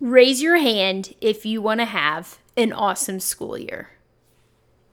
Raise your hand if you want to have an awesome school year.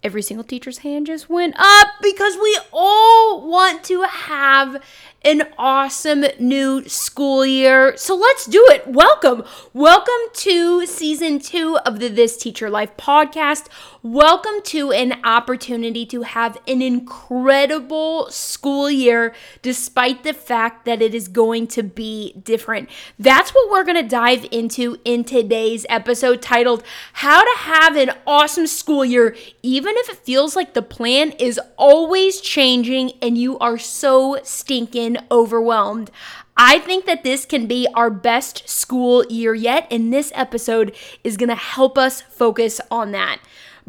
Every single teacher's hand just went up because we all want to have an awesome new school year. So let's do it. Welcome. Welcome to season two of the This Teacher Life podcast. Welcome to an opportunity to have an incredible school year, despite the fact that it is going to be different. That's what we're going to dive into in today's episode titled How to Have an Awesome School Year, even if it feels like the plan is always changing and you are so stinking overwhelmed. I think that this can be our best school year yet, and this episode is gonna help us focus on that.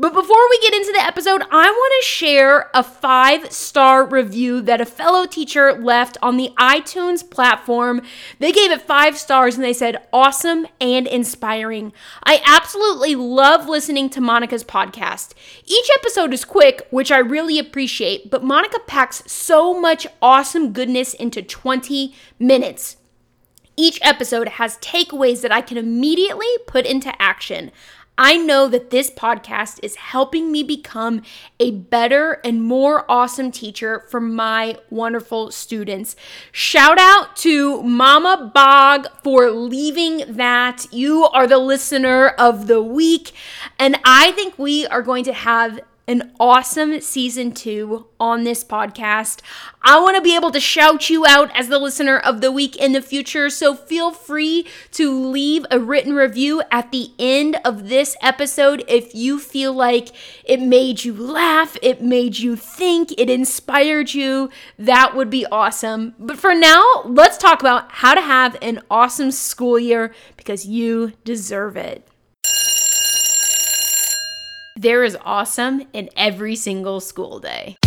But before we get into the episode, I want to share a five star review that a fellow teacher left on the iTunes platform. They gave it five stars and they said, awesome and inspiring. I absolutely love listening to Monica's podcast. Each episode is quick, which I really appreciate, but Monica packs so much awesome goodness into 20 minutes. Each episode has takeaways that I can immediately put into action. I know that this podcast is helping me become a better and more awesome teacher for my wonderful students. Shout out to Mama Bog for leaving that. You are the listener of the week, and I think we are going to have an awesome season two on this podcast. I want to be able to shout you out as the listener of the week in the future, so feel free to leave a written review at the end of this episode if you feel like it made you laugh, it made you think, it inspired you. That would be awesome. But for now, let's talk about how to have an awesome school year because you deserve it. There is awesome in every single school day.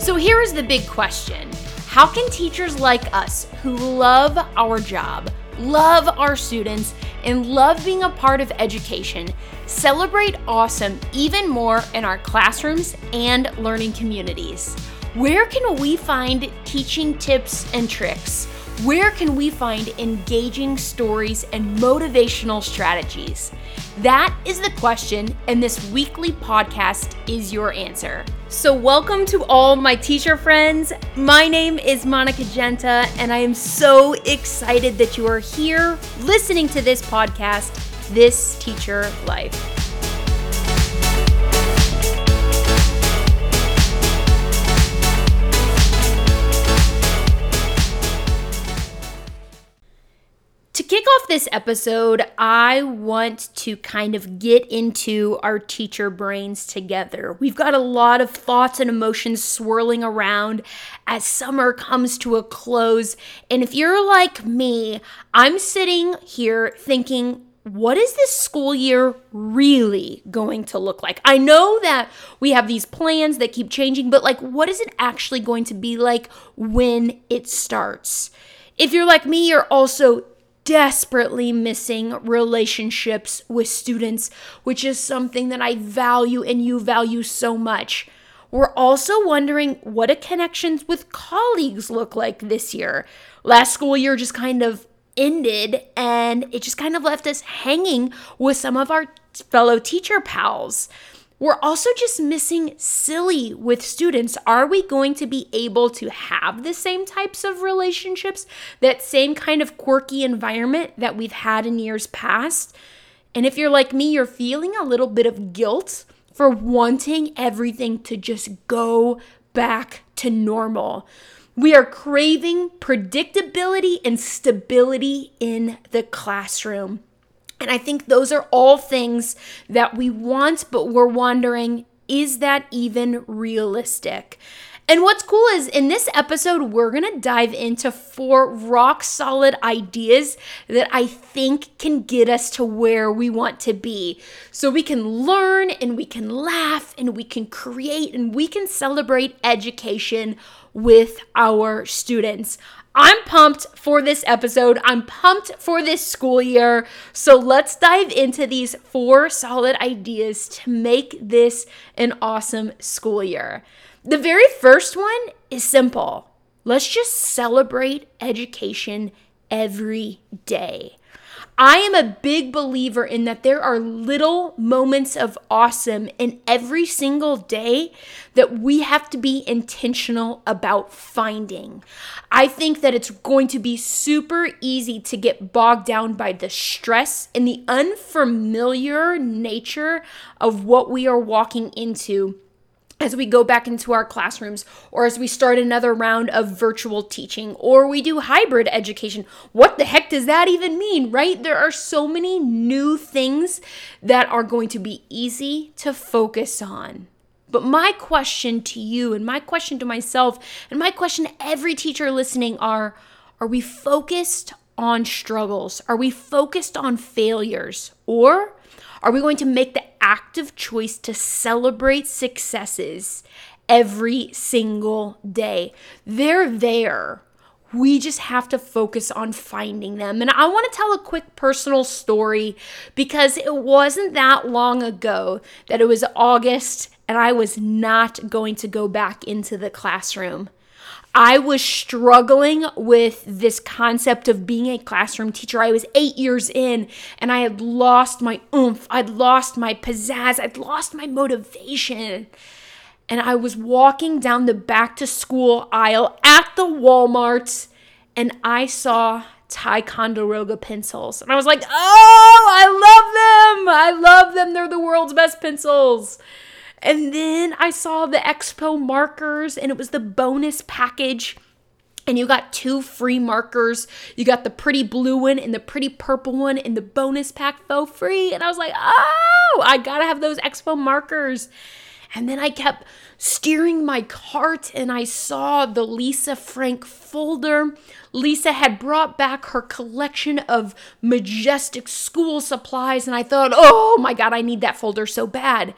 So here is the big question How can teachers like us who love our job, love our students, and love being a part of education celebrate awesome even more in our classrooms and learning communities. Where can we find teaching tips and tricks? Where can we find engaging stories and motivational strategies? That is the question, and this weekly podcast is your answer. So, welcome to all my teacher friends. My name is Monica Genta, and I am so excited that you are here listening to this podcast, This Teacher Life. To kick off this episode, I want to kind of get into our teacher brains together. We've got a lot of thoughts and emotions swirling around as summer comes to a close. And if you're like me, I'm sitting here thinking, what is this school year really going to look like? I know that we have these plans that keep changing, but like, what is it actually going to be like when it starts? If you're like me, you're also desperately missing relationships with students, which is something that I value and you value so much. We're also wondering what do connections with colleagues look like this year. Last school year just kind of ended and it just kind of left us hanging with some of our fellow teacher pals. We're also just missing silly with students. Are we going to be able to have the same types of relationships, that same kind of quirky environment that we've had in years past? And if you're like me, you're feeling a little bit of guilt for wanting everything to just go back to normal. We are craving predictability and stability in the classroom. And I think those are all things that we want, but we're wondering is that even realistic? And what's cool is in this episode, we're to dive into four rock solid ideas that I think can get us to where we want to be. So we can learn and we can laugh and we can create and we can celebrate education with our students. I'm pumped for this episode. I'm pumped for this school year. So let's dive into these four solid ideas to make this an awesome school year. The very first one is simple. Let's just celebrate education every day. I am a big believer in that there are little moments of awesome in every single day that we have to be intentional about finding. I think that it's going to be super easy to get bogged down by the stress and the unfamiliar nature of what we are walking into as we go back into our classrooms or as we start another round of virtual teaching or we do hybrid education. What the heck does that even mean, right? There are so many new things that are going to be easy to focus on. But my question to you and my question to myself and my question to every teacher listening are are we focused on struggles? Are we focused on failures? Or are we going to make the active choice to celebrate successes every single day? They're there. We just have to focus on finding them. And I want to tell a quick personal story because it wasn't that long ago that it was August and I was not going to go back into the classroom. I was struggling with this concept of being a classroom teacher. I was eight years in and I had lost my oomph. I'd lost my pizzazz. I'd lost my motivation. And I was walking down the back to school aisle at the Walmart and I saw Ticonderoga pencils. And I was like, oh, I love them. I love them. They're the world's best pencils. And then I saw the expo markers and it was the bonus package. And you got two free markers. You got the pretty blue one and the pretty purple one in the bonus pack for free. And I was like, oh, I gotta have those expo markers. And then I kept steering my cart and I saw the Lisa Frank folder. Lisa had brought back her collection of majestic school supplies, and I thought, oh my God, I need that folder so bad.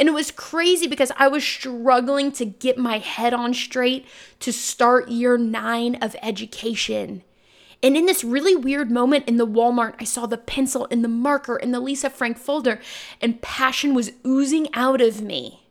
And it was crazy because I was struggling to get my head on straight to start year nine of education. And in this really weird moment in the Walmart, I saw the pencil and the marker in the Lisa Frank folder, and passion was oozing out of me.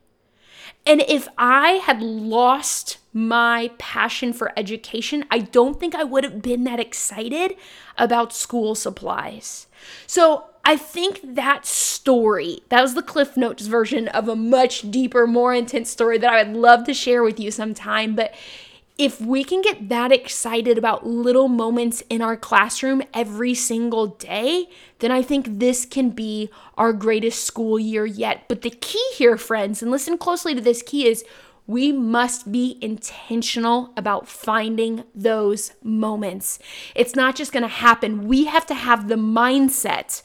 And if I had lost my passion for education, I don't think I would have been that excited about school supplies. So I think that story, that was the Cliff Notes version of a much deeper, more intense story that I would love to share with you sometime. But if we can get that excited about little moments in our classroom every single day, then I think this can be our greatest school year yet. But the key here, friends, and listen closely to this key is we must be intentional about finding those moments. It's not just going to happen. We have to have the mindset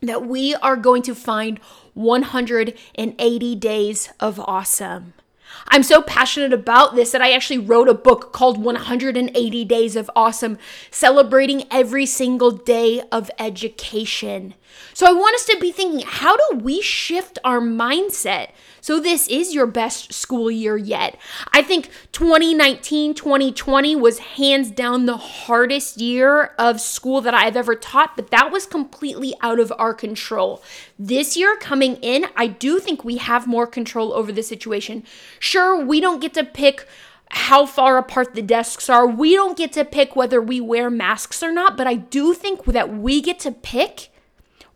that we are going to find 180 days of awesome. I'm so passionate about this that I actually wrote a book called 180 Days of Awesome, celebrating every single day of education. So I want us to be thinking how do we shift our mindset so this is your best school year yet? I think 2019 2020 was hands down the hardest year of school that I've ever taught, but that was completely out of our control. This year coming in, I do think we have more control over the situation. Sure, we don't get to pick how far apart the desks are. We don't get to pick whether we wear masks or not, but I do think that we get to pick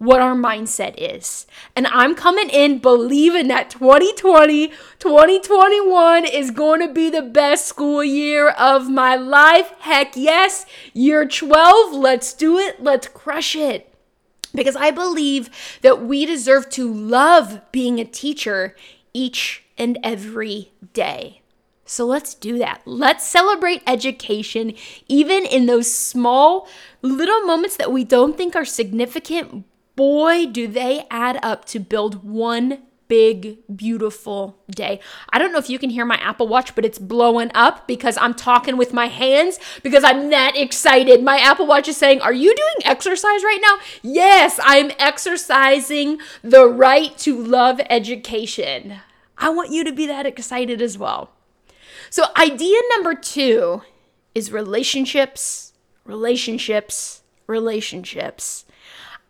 what our mindset is. And I'm coming in believing that 2020, 2021 is going to be the best school year of my life. Heck yes, year 12, let's do it, let's crush it. Because I believe that we deserve to love being a teacher each and every day. So let's do that. Let's celebrate education, even in those small little moments that we don't think are significant, boy, do they add up to build one big, beautiful day. I don't know if you can hear my Apple Watch, but it's blowing up because I'm talking with my hands because I'm that excited. My Apple Watch is saying, Are you doing exercise right now? Yes, I'm exercising the right to love education. I want you to be that excited as well. So, idea number two is relationships, relationships, relationships.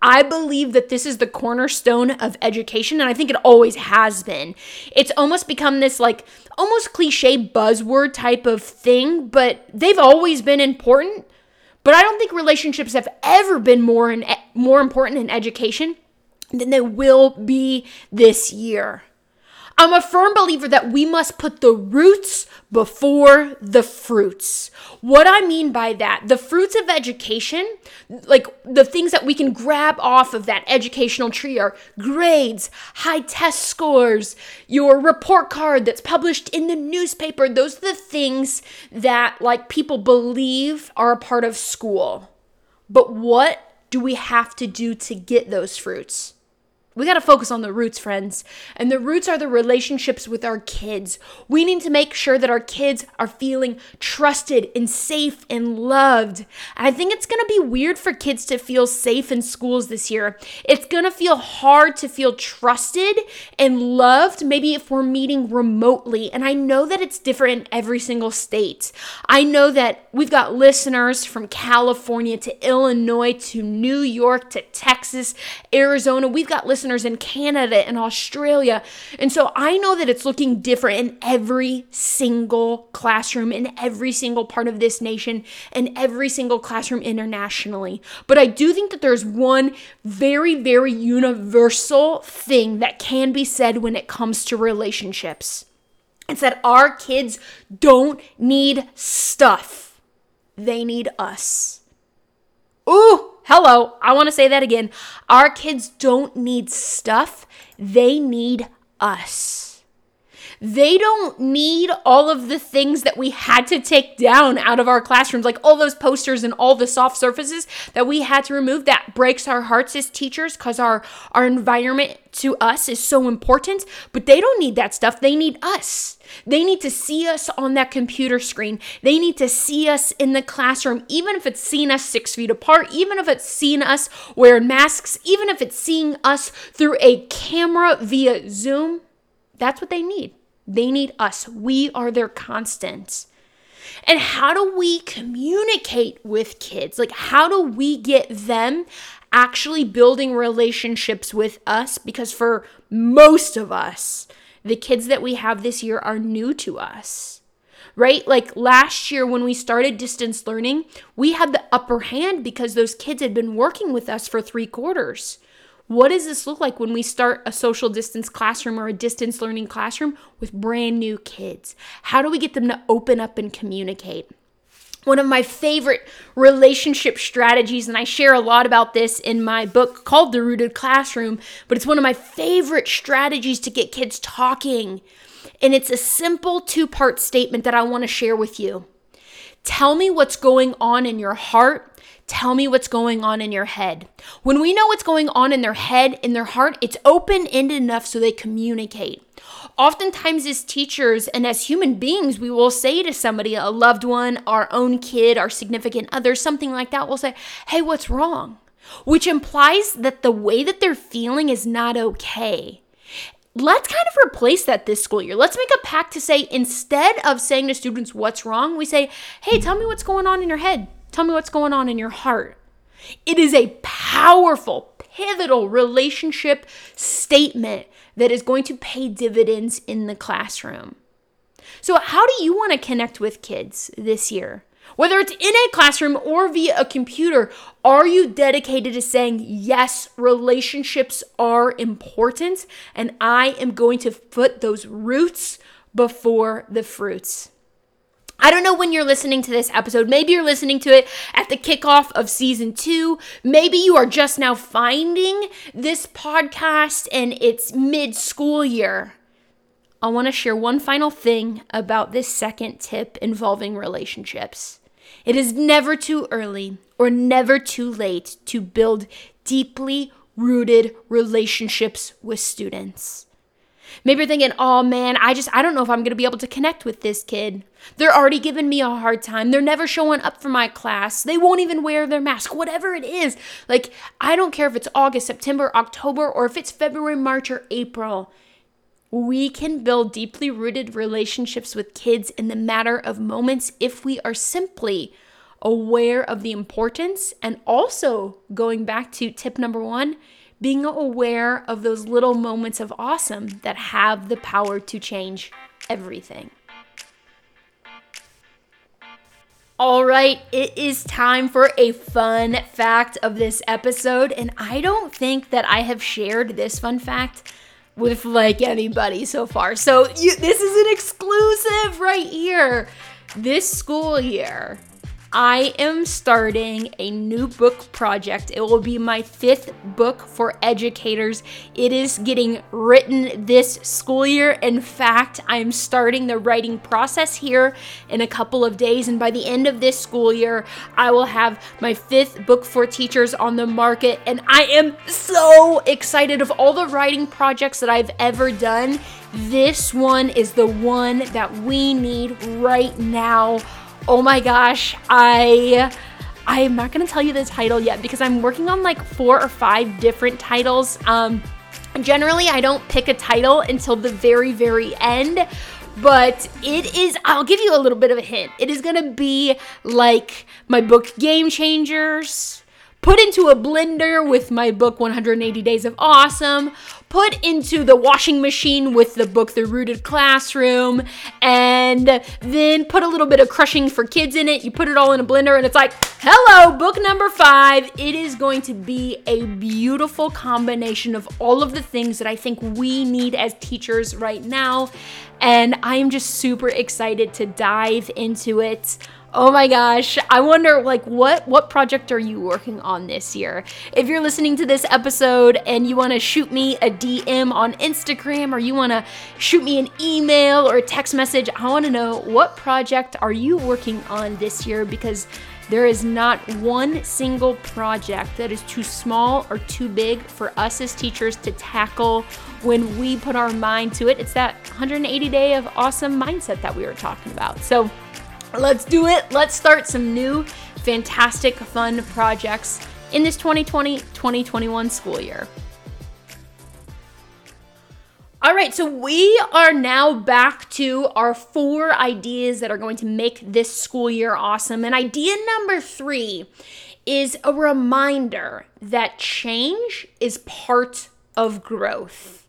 I believe that this is the cornerstone of education, and I think it always has been. It's almost become this like almost cliche buzzword type of thing, but they've always been important. But I don't think relationships have ever been more in, more important in education than they will be this year. I'm a firm believer that we must put the roots before the fruits. What I mean by that, the fruits of education, like the things that we can grab off of that educational tree are grades, high test scores, your report card that's published in the newspaper. Those are the things that like people believe are a part of school. But what do we have to do to get those fruits? We got to focus on the roots, friends. And the roots are the relationships with our kids. We need to make sure that our kids are feeling trusted and safe and loved. And I think it's going to be weird for kids to feel safe in schools this year. It's going to feel hard to feel trusted and loved, maybe if we're meeting remotely. And I know that it's different in every single state. I know that we've got listeners from California to Illinois to New York to Texas, Arizona. We've got listeners listeners in Canada and Australia. And so I know that it's looking different in every single classroom, in every single part of this nation, and every single classroom internationally. But I do think that there's one very, very universal thing that can be said when it comes to relationships. It's that our kids don't need stuff, they need us. Ooh, Hello, I want to say that again. Our kids don't need stuff, they need us. They don't need all of the things that we had to take down out of our classrooms, like all those posters and all the soft surfaces that we had to remove. That breaks our hearts as teachers because our, our environment to us is so important, but they don't need that stuff. They need us. They need to see us on that computer screen. They need to see us in the classroom, even if it's seeing us six feet apart, even if it's seeing us wearing masks, even if it's seeing us through a camera via Zoom. That's what they need. They need us. We are their constant. And how do we communicate with kids? Like, how do we get them actually building relationships with us? Because for most of us, the kids that we have this year are new to us, right? Like last year when we started distance learning, we had the upper hand because those kids had been working with us for three quarters. What does this look like when we start a social distance classroom or a distance learning classroom with brand new kids? How do we get them to open up and communicate? one of my favorite relationship strategies, and I share a lot about this in my book called The Rooted Classroom, but it's one of my favorite strategies to get kids talking. And it's a simple two part statement that I want to share with you. Tell me what's going on in your heart. Tell me what's going on in your head. When we know what's going on in their head, in their heart, it's open ended enough so they communicate. Oftentimes, as teachers and as human beings, we will say to somebody, a loved one, our own kid, our significant other, something like that, we'll say, Hey, what's wrong? Which implies that the way that they're feeling is not okay. Let's kind of replace that this school year. Let's make a pact to say, instead of saying to students, What's wrong? we say, Hey, tell me what's going on in your head. Tell me what's going on in your heart. It is a powerful, pivotal relationship statement that is going to pay dividends in the classroom. So, how do you want to connect with kids this year? Whether it's in a classroom or via a computer, are you dedicated to saying, yes, relationships are important and I am going to put those roots before the fruits? I don't know when you're listening to this episode. Maybe you're listening to it at the kickoff of season two. Maybe you are just now finding this podcast and it's mid school year. I want to share one final thing about this second tip involving relationships. It is never too early or never too late to build deeply rooted relationships with students. Maybe you're thinking, oh man, I just, I don't know if I'm to be able to connect with this kid. They're already giving me a hard time. They're never showing up for my class. They won't even wear their mask, whatever it is. Like, I don't care if it's August, September, October, or if it's February, March, or April. We can build deeply rooted relationships with kids in the matter of moments if we are simply aware of the importance and also going back to tip number one being aware of those little moments of awesome that have the power to change everything. All right, it is time for a fun fact of this episode. And I don't think that I have shared this fun fact with like anybody so far. So you, this is an exclusive right here. This school year, I am starting a new book project. It will be my fifth book for educators. It is getting written this school year. In fact, I'm starting the writing process here in a couple of days. And by the end of this school year, I will have my fifth book for teachers on the market. And I am so excited of all the writing projects that I've ever done. This one is the one that we need right now oh my gosh, I I'm not gonna tell you the title yet because I'm working on like four or five different titles. Um, generally, I don't pick a title until the very, very end. But it is, I'll give you a little bit of a hint. It is gonna be like my book Game Changers, put into a blender with my book 180 Days of Awesome, put into the washing machine with the book The Rooted Classroom, and then put a little bit of crushing for kids in it. You put it all in a blender, and it's like, hello, book number five. It is going to be a beautiful combination of all of the things that I think we need as teachers right now. And I am just super excited to dive into it. Oh my gosh. I wonder like what what project are you working on this year? If you're listening to this episode and you want to shoot me a DM on Instagram or you want to shoot me an email or a text message, I want to know what project are you working on this year because there is not one single project that is too small or too big for us as teachers to tackle when we put our mind to it. It's that 180 day of awesome mindset that we were talking about. So, Let's do it. Let's start some new, fantastic, fun projects in this 2020 2021 school year. All right, so we are now back to our four ideas that are going to make this school year awesome. And idea number three is a reminder that change is part of growth.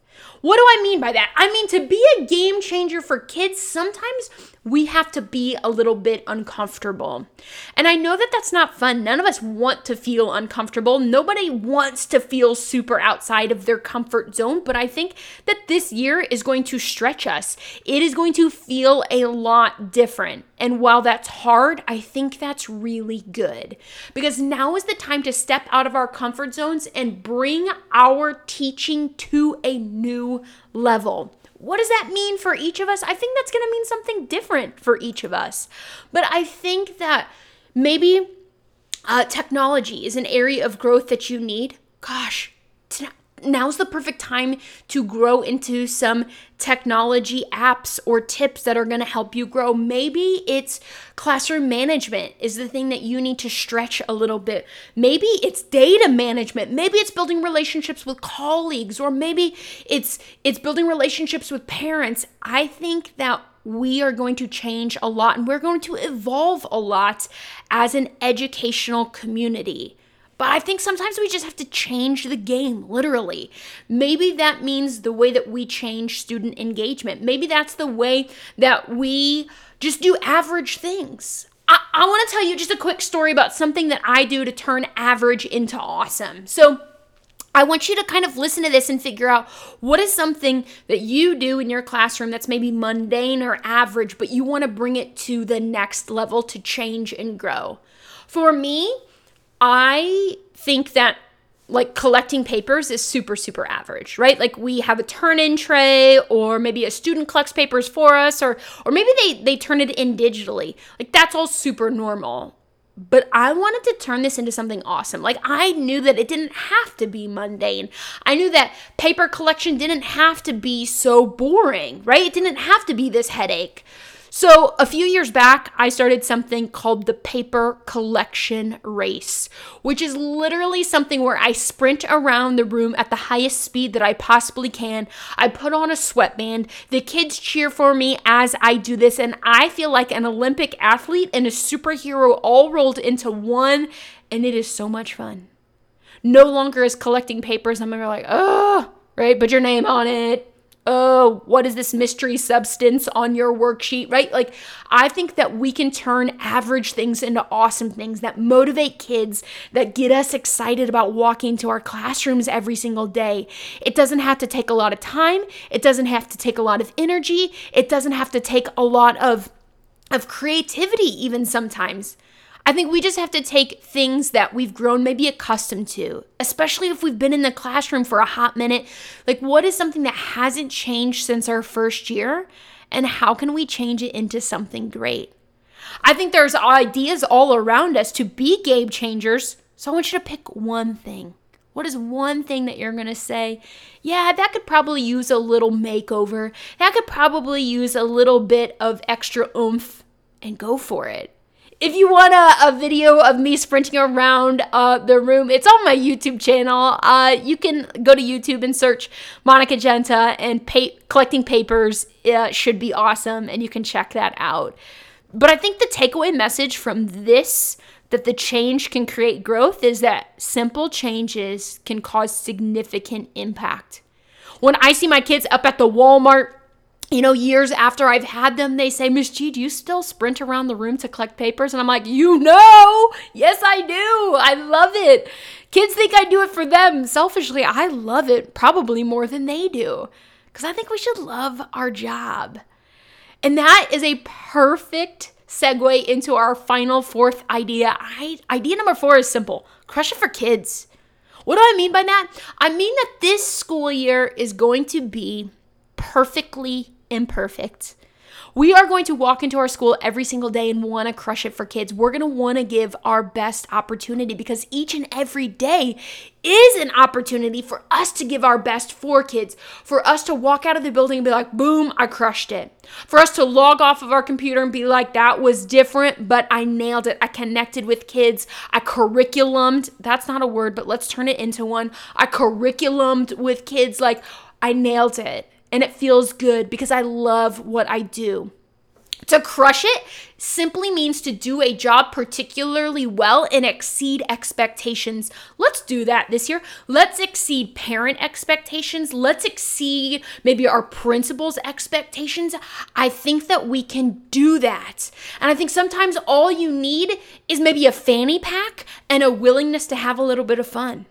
What do I mean by that? I mean, to be a game changer for kids, sometimes we have to be a little bit uncomfortable. And I know that that's not fun. None of us want to feel uncomfortable. Nobody wants to feel super outside of their comfort zone. But I think that this year is going to stretch us. It is going to feel a lot different. And while that's hard, I think that's really good because now is the time to step out of our comfort zones and bring our teaching to a new level. What does that mean for each of us? I think that's going to mean something different for each of us. But I think that maybe uh, technology is an area of growth that you need. Gosh, now's the perfect time to grow into some technology apps or tips that are going to help you grow. Maybe it's classroom management is the thing that you need to stretch a little bit. Maybe it's data management. Maybe it's building relationships with colleagues or maybe it's it's building relationships with parents. I think that we are going to change a lot and we're going to evolve a lot as an educational community. But I think sometimes we just have to change the game, literally. Maybe that means the way that we change student engagement. Maybe that's the way that we just do average things. I, I want to tell you just a quick story about something that I do to turn average into awesome. So, I want you to kind of listen to this and figure out what is something that you do in your classroom that's maybe mundane or average, but you want to bring it to the next level to change and grow. For me, I think that like collecting papers is super super average right like we have a turn in tray or maybe a student collects papers for us or or maybe they they turn it in digitally like that's all super normal but I wanted to turn this into something awesome. Like, I knew that it didn't have to be mundane. I knew that paper collection didn't have to be so boring, right? It didn't have to be this headache. So, a few years back, I started something called the Paper Collection Race, which is literally something where I sprint around the room at the highest speed that I possibly can. I put on a sweatband. The kids cheer for me as I do this, and I feel like an Olympic athlete and a superhero all rolled into one, and it is so much fun. No longer is collecting papers. I'm like, oh, right? Put your name on it oh, what is this mystery substance on your worksheet, right? Like, I think that we can turn average things into awesome things that motivate kids, that get us excited about walking to our classrooms every single day. It doesn't have to take a lot of time, it doesn't have to take a lot of energy, it doesn't have to take a lot of of creativity even sometimes. I think we just have to take things that we've grown maybe accustomed to, especially if we've been in the classroom for a hot minute. Like, what is something that hasn't changed since our first year? And how can we change it into something great? I think there's ideas all around us to be game changers. So I want you to pick one thing. What is one thing that you're going to say? Yeah, that could probably use a little makeover. That could probably use a little bit of extra oomph and go for it if you want a, a video of me sprinting around uh, the room, it's on my YouTube channel. Uh, you can go to YouTube and search Monica Genta and pa- collecting papers uh, should be awesome, and you can check that out. But I think the takeaway message from this that the change can create growth is that simple changes can cause significant impact. When I see my kids up at the Walmart you know, years after I've had them, they say, Miss G, do you still sprint around the room to collect papers? And I'm like, you know, yes, I do. I love it. Kids think I do it for them. Selfishly, I love it probably more than they do because I think we should love our job. And that is a perfect segue into our final fourth idea. I, idea number four is simple crush it for kids. What do I mean by that? I mean that this school year is going to be perfectly imperfect. We are going to walk into our school every single day and want to crush it for kids. We're going to want to give our best opportunity because each and every day is an opportunity for us to give our best for kids, for us to walk out of the building and be like, boom, I crushed it. For us to log off of our computer and be like, that was different, but I nailed it. I connected with kids. I curriculumed. That's not a word, but let's turn it into one. I curriculumed with kids. Like, I nailed it and it feels good because I love what I do. To crush it simply means to do a job particularly well and exceed expectations. Let's do that this year. Let's exceed parent expectations. Let's exceed maybe our principal's expectations. I think that we can do that. And I think sometimes all you need is maybe a fanny pack and a willingness to have a little bit of fun.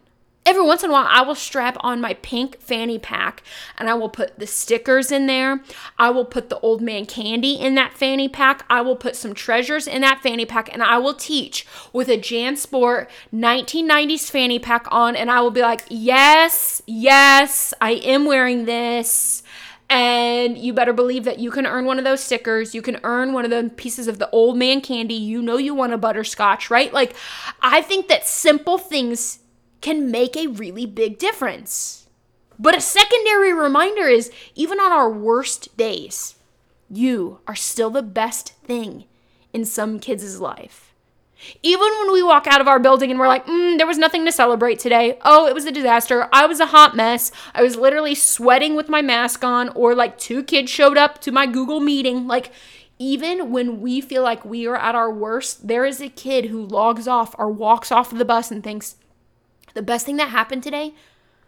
Every once in a while, I will strap on my pink fanny pack and I will put the stickers in there. I will put the old man candy in that fanny pack. I will put some treasures in that fanny pack and I will teach with a JanSport 1990s fanny pack on. And I will be like, yes, yes, I am wearing this. And you better believe that you can earn one of those stickers. You can earn one of the pieces of the old man candy. You know you want a butterscotch, right? Like, I think that simple things can make a really big difference. But a secondary reminder is even on our worst days, you are still the best thing in some kids' life. Even when we walk out of our building and we're like, mm, there was nothing to celebrate today. Oh, it was a disaster. I was a hot mess. I was literally sweating with my mask on, or like two kids showed up to my Google meeting. Like, even when we feel like we are at our worst, there is a kid who logs off or walks off of the bus and thinks, the best thing that happened today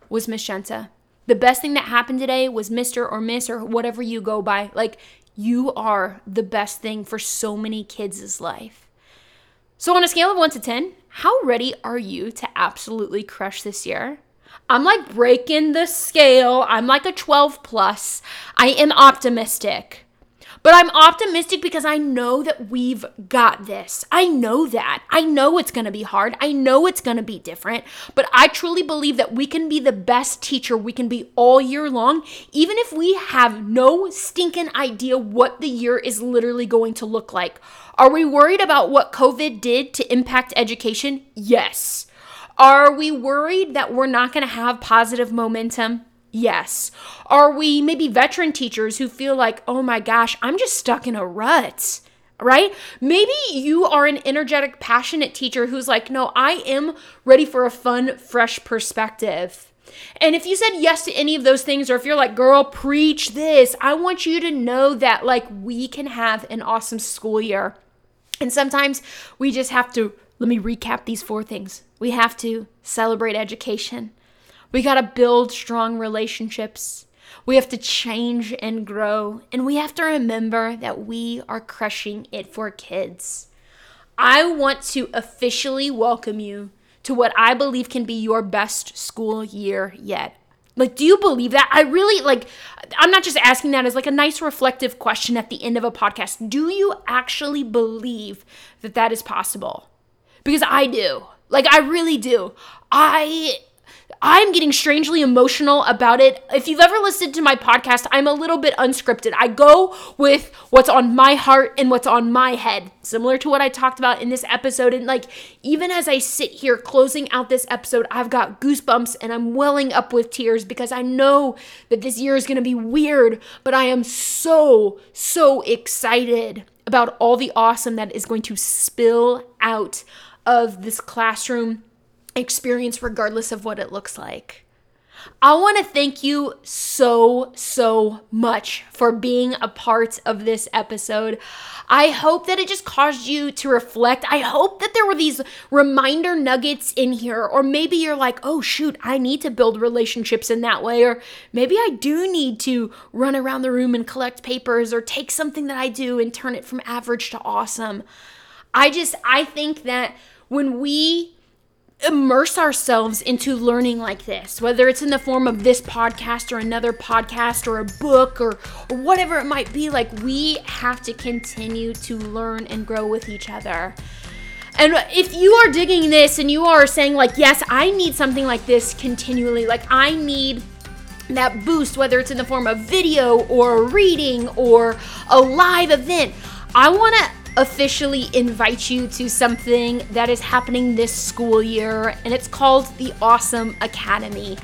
was Miss Genta. The best thing that happened today was Mr. or Miss or whatever you go by. Like, you are the best thing for so many kids' life. So, on a scale of 1 to 10, how ready are you to absolutely crush this year? I'm like breaking the scale. I'm like a 12 plus. I am optimistic. But I'm optimistic because I know that we've got this. I know that. I know it's going to be hard. I know it's going to be different. But I truly believe that we can be the best teacher we can be all year long, even if we have no stinking idea what the year is literally going to look like. Are we worried about what COVID did to impact education? Yes. Are we worried that we're not going to have positive momentum? Yes. Are we maybe veteran teachers who feel like, oh my gosh, I'm just stuck in a rut? Right? Maybe you are an energetic, passionate teacher who's like, no, I am ready for a fun, fresh perspective. And if you said yes to any of those things, or if you're like, girl, preach this, I want you to know that like we can have an awesome school year. And sometimes we just have to, let me recap these four things. We have to celebrate education. We got to build strong relationships. We have to change and grow. And we have to remember that we are crushing it for kids. I want to officially welcome you to what I believe can be your best school year yet. Like, do you believe that? I really like, I'm not just asking that as like a nice reflective question at the end of a podcast. Do you actually believe that that is possible? Because I do. Like, I really do. I I'm getting strangely emotional about it. If you've ever listened to my podcast, I'm a little bit unscripted. I go with what's on my heart and what's on my head, similar to what I talked about in this episode. And like, even as I sit here closing out this episode, I've got goosebumps and I'm welling up with tears because I know that this year is going to be weird, but I am so, so excited about all the awesome that is going to spill out of this classroom experience, regardless of what it looks like. I want to thank you so, so much for being a part of this episode. I hope that it just caused you to reflect. I hope that there were these reminder nuggets in here, or maybe you're like, oh, shoot, I need to build relationships in that way, or maybe I do need to run around the room and collect papers, or take something that I do and turn it from average to awesome. I just, I think that when we immerse ourselves into learning like this, whether it's in the form of this podcast or another podcast or a book or, or whatever it might be, like we have to continue to learn and grow with each other. And if you are digging this and you are saying, like, yes, I need something like this continually, like, I need that boost, whether it's in the form of video or reading or a live event, I want to officially invite you to something that is happening this school year, and it's called the Awesome Academy.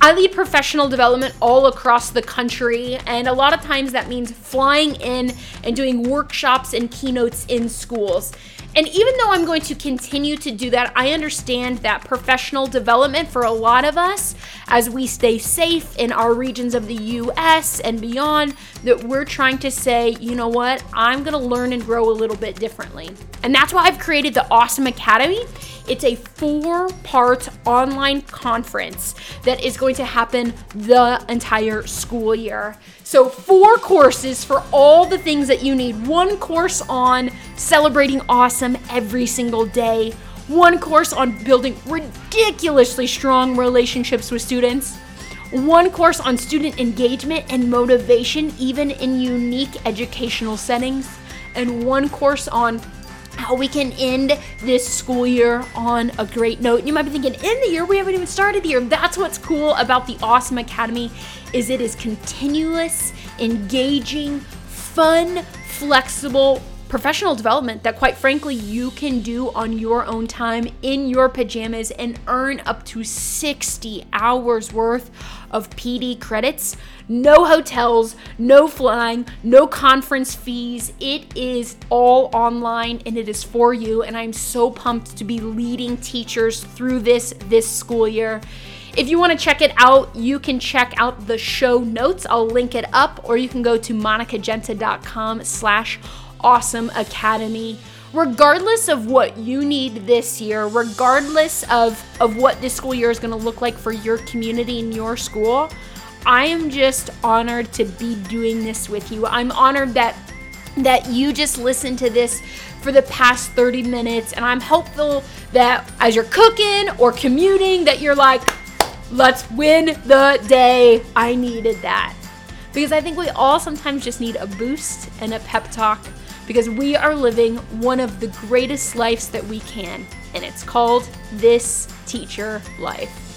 I lead professional development all across the country, and a lot of times that means flying in and doing workshops and keynotes in schools. And even though I'm going to continue to do that, I understand that professional development for a lot of us, as we stay safe in our regions of the US and beyond, that we're trying to say, you know what, I'm gonna learn and grow a little bit differently. And that's why I've created the Awesome Academy. It's a four part online conference that is going to happen the entire school year. So, four courses for all the things that you need. One course on celebrating awesome every single day, one course on building ridiculously strong relationships with students, one course on student engagement and motivation, even in unique educational settings, and one course on how we can end this school year on a great note. You might be thinking, in the year, we haven't even started the year. That's what's cool about the Awesome Academy is it is continuous, engaging, fun, flexible, professional development that quite frankly you can do on your own time in your pajamas and earn up to 60 hours worth of PD credits. No hotels, no flying, no conference fees. It is all online and it is for you and I'm so pumped to be leading teachers through this this school year. If you want to check it out, you can check out the show notes. I'll link it up, or you can go to monicagenta.com slash awesome academy regardless of what you need this year, regardless of, of what this school year is going to look like for your community and your school, I am just honored to be doing this with you. I'm honored that that you just listened to this for the past 30 minutes and I'm hopeful that as you're cooking or commuting that you're like let's win the day. I needed that. because I think we all sometimes just need a boost and a pep talk because we are living one of the greatest lives that we can, and it's called this teacher life.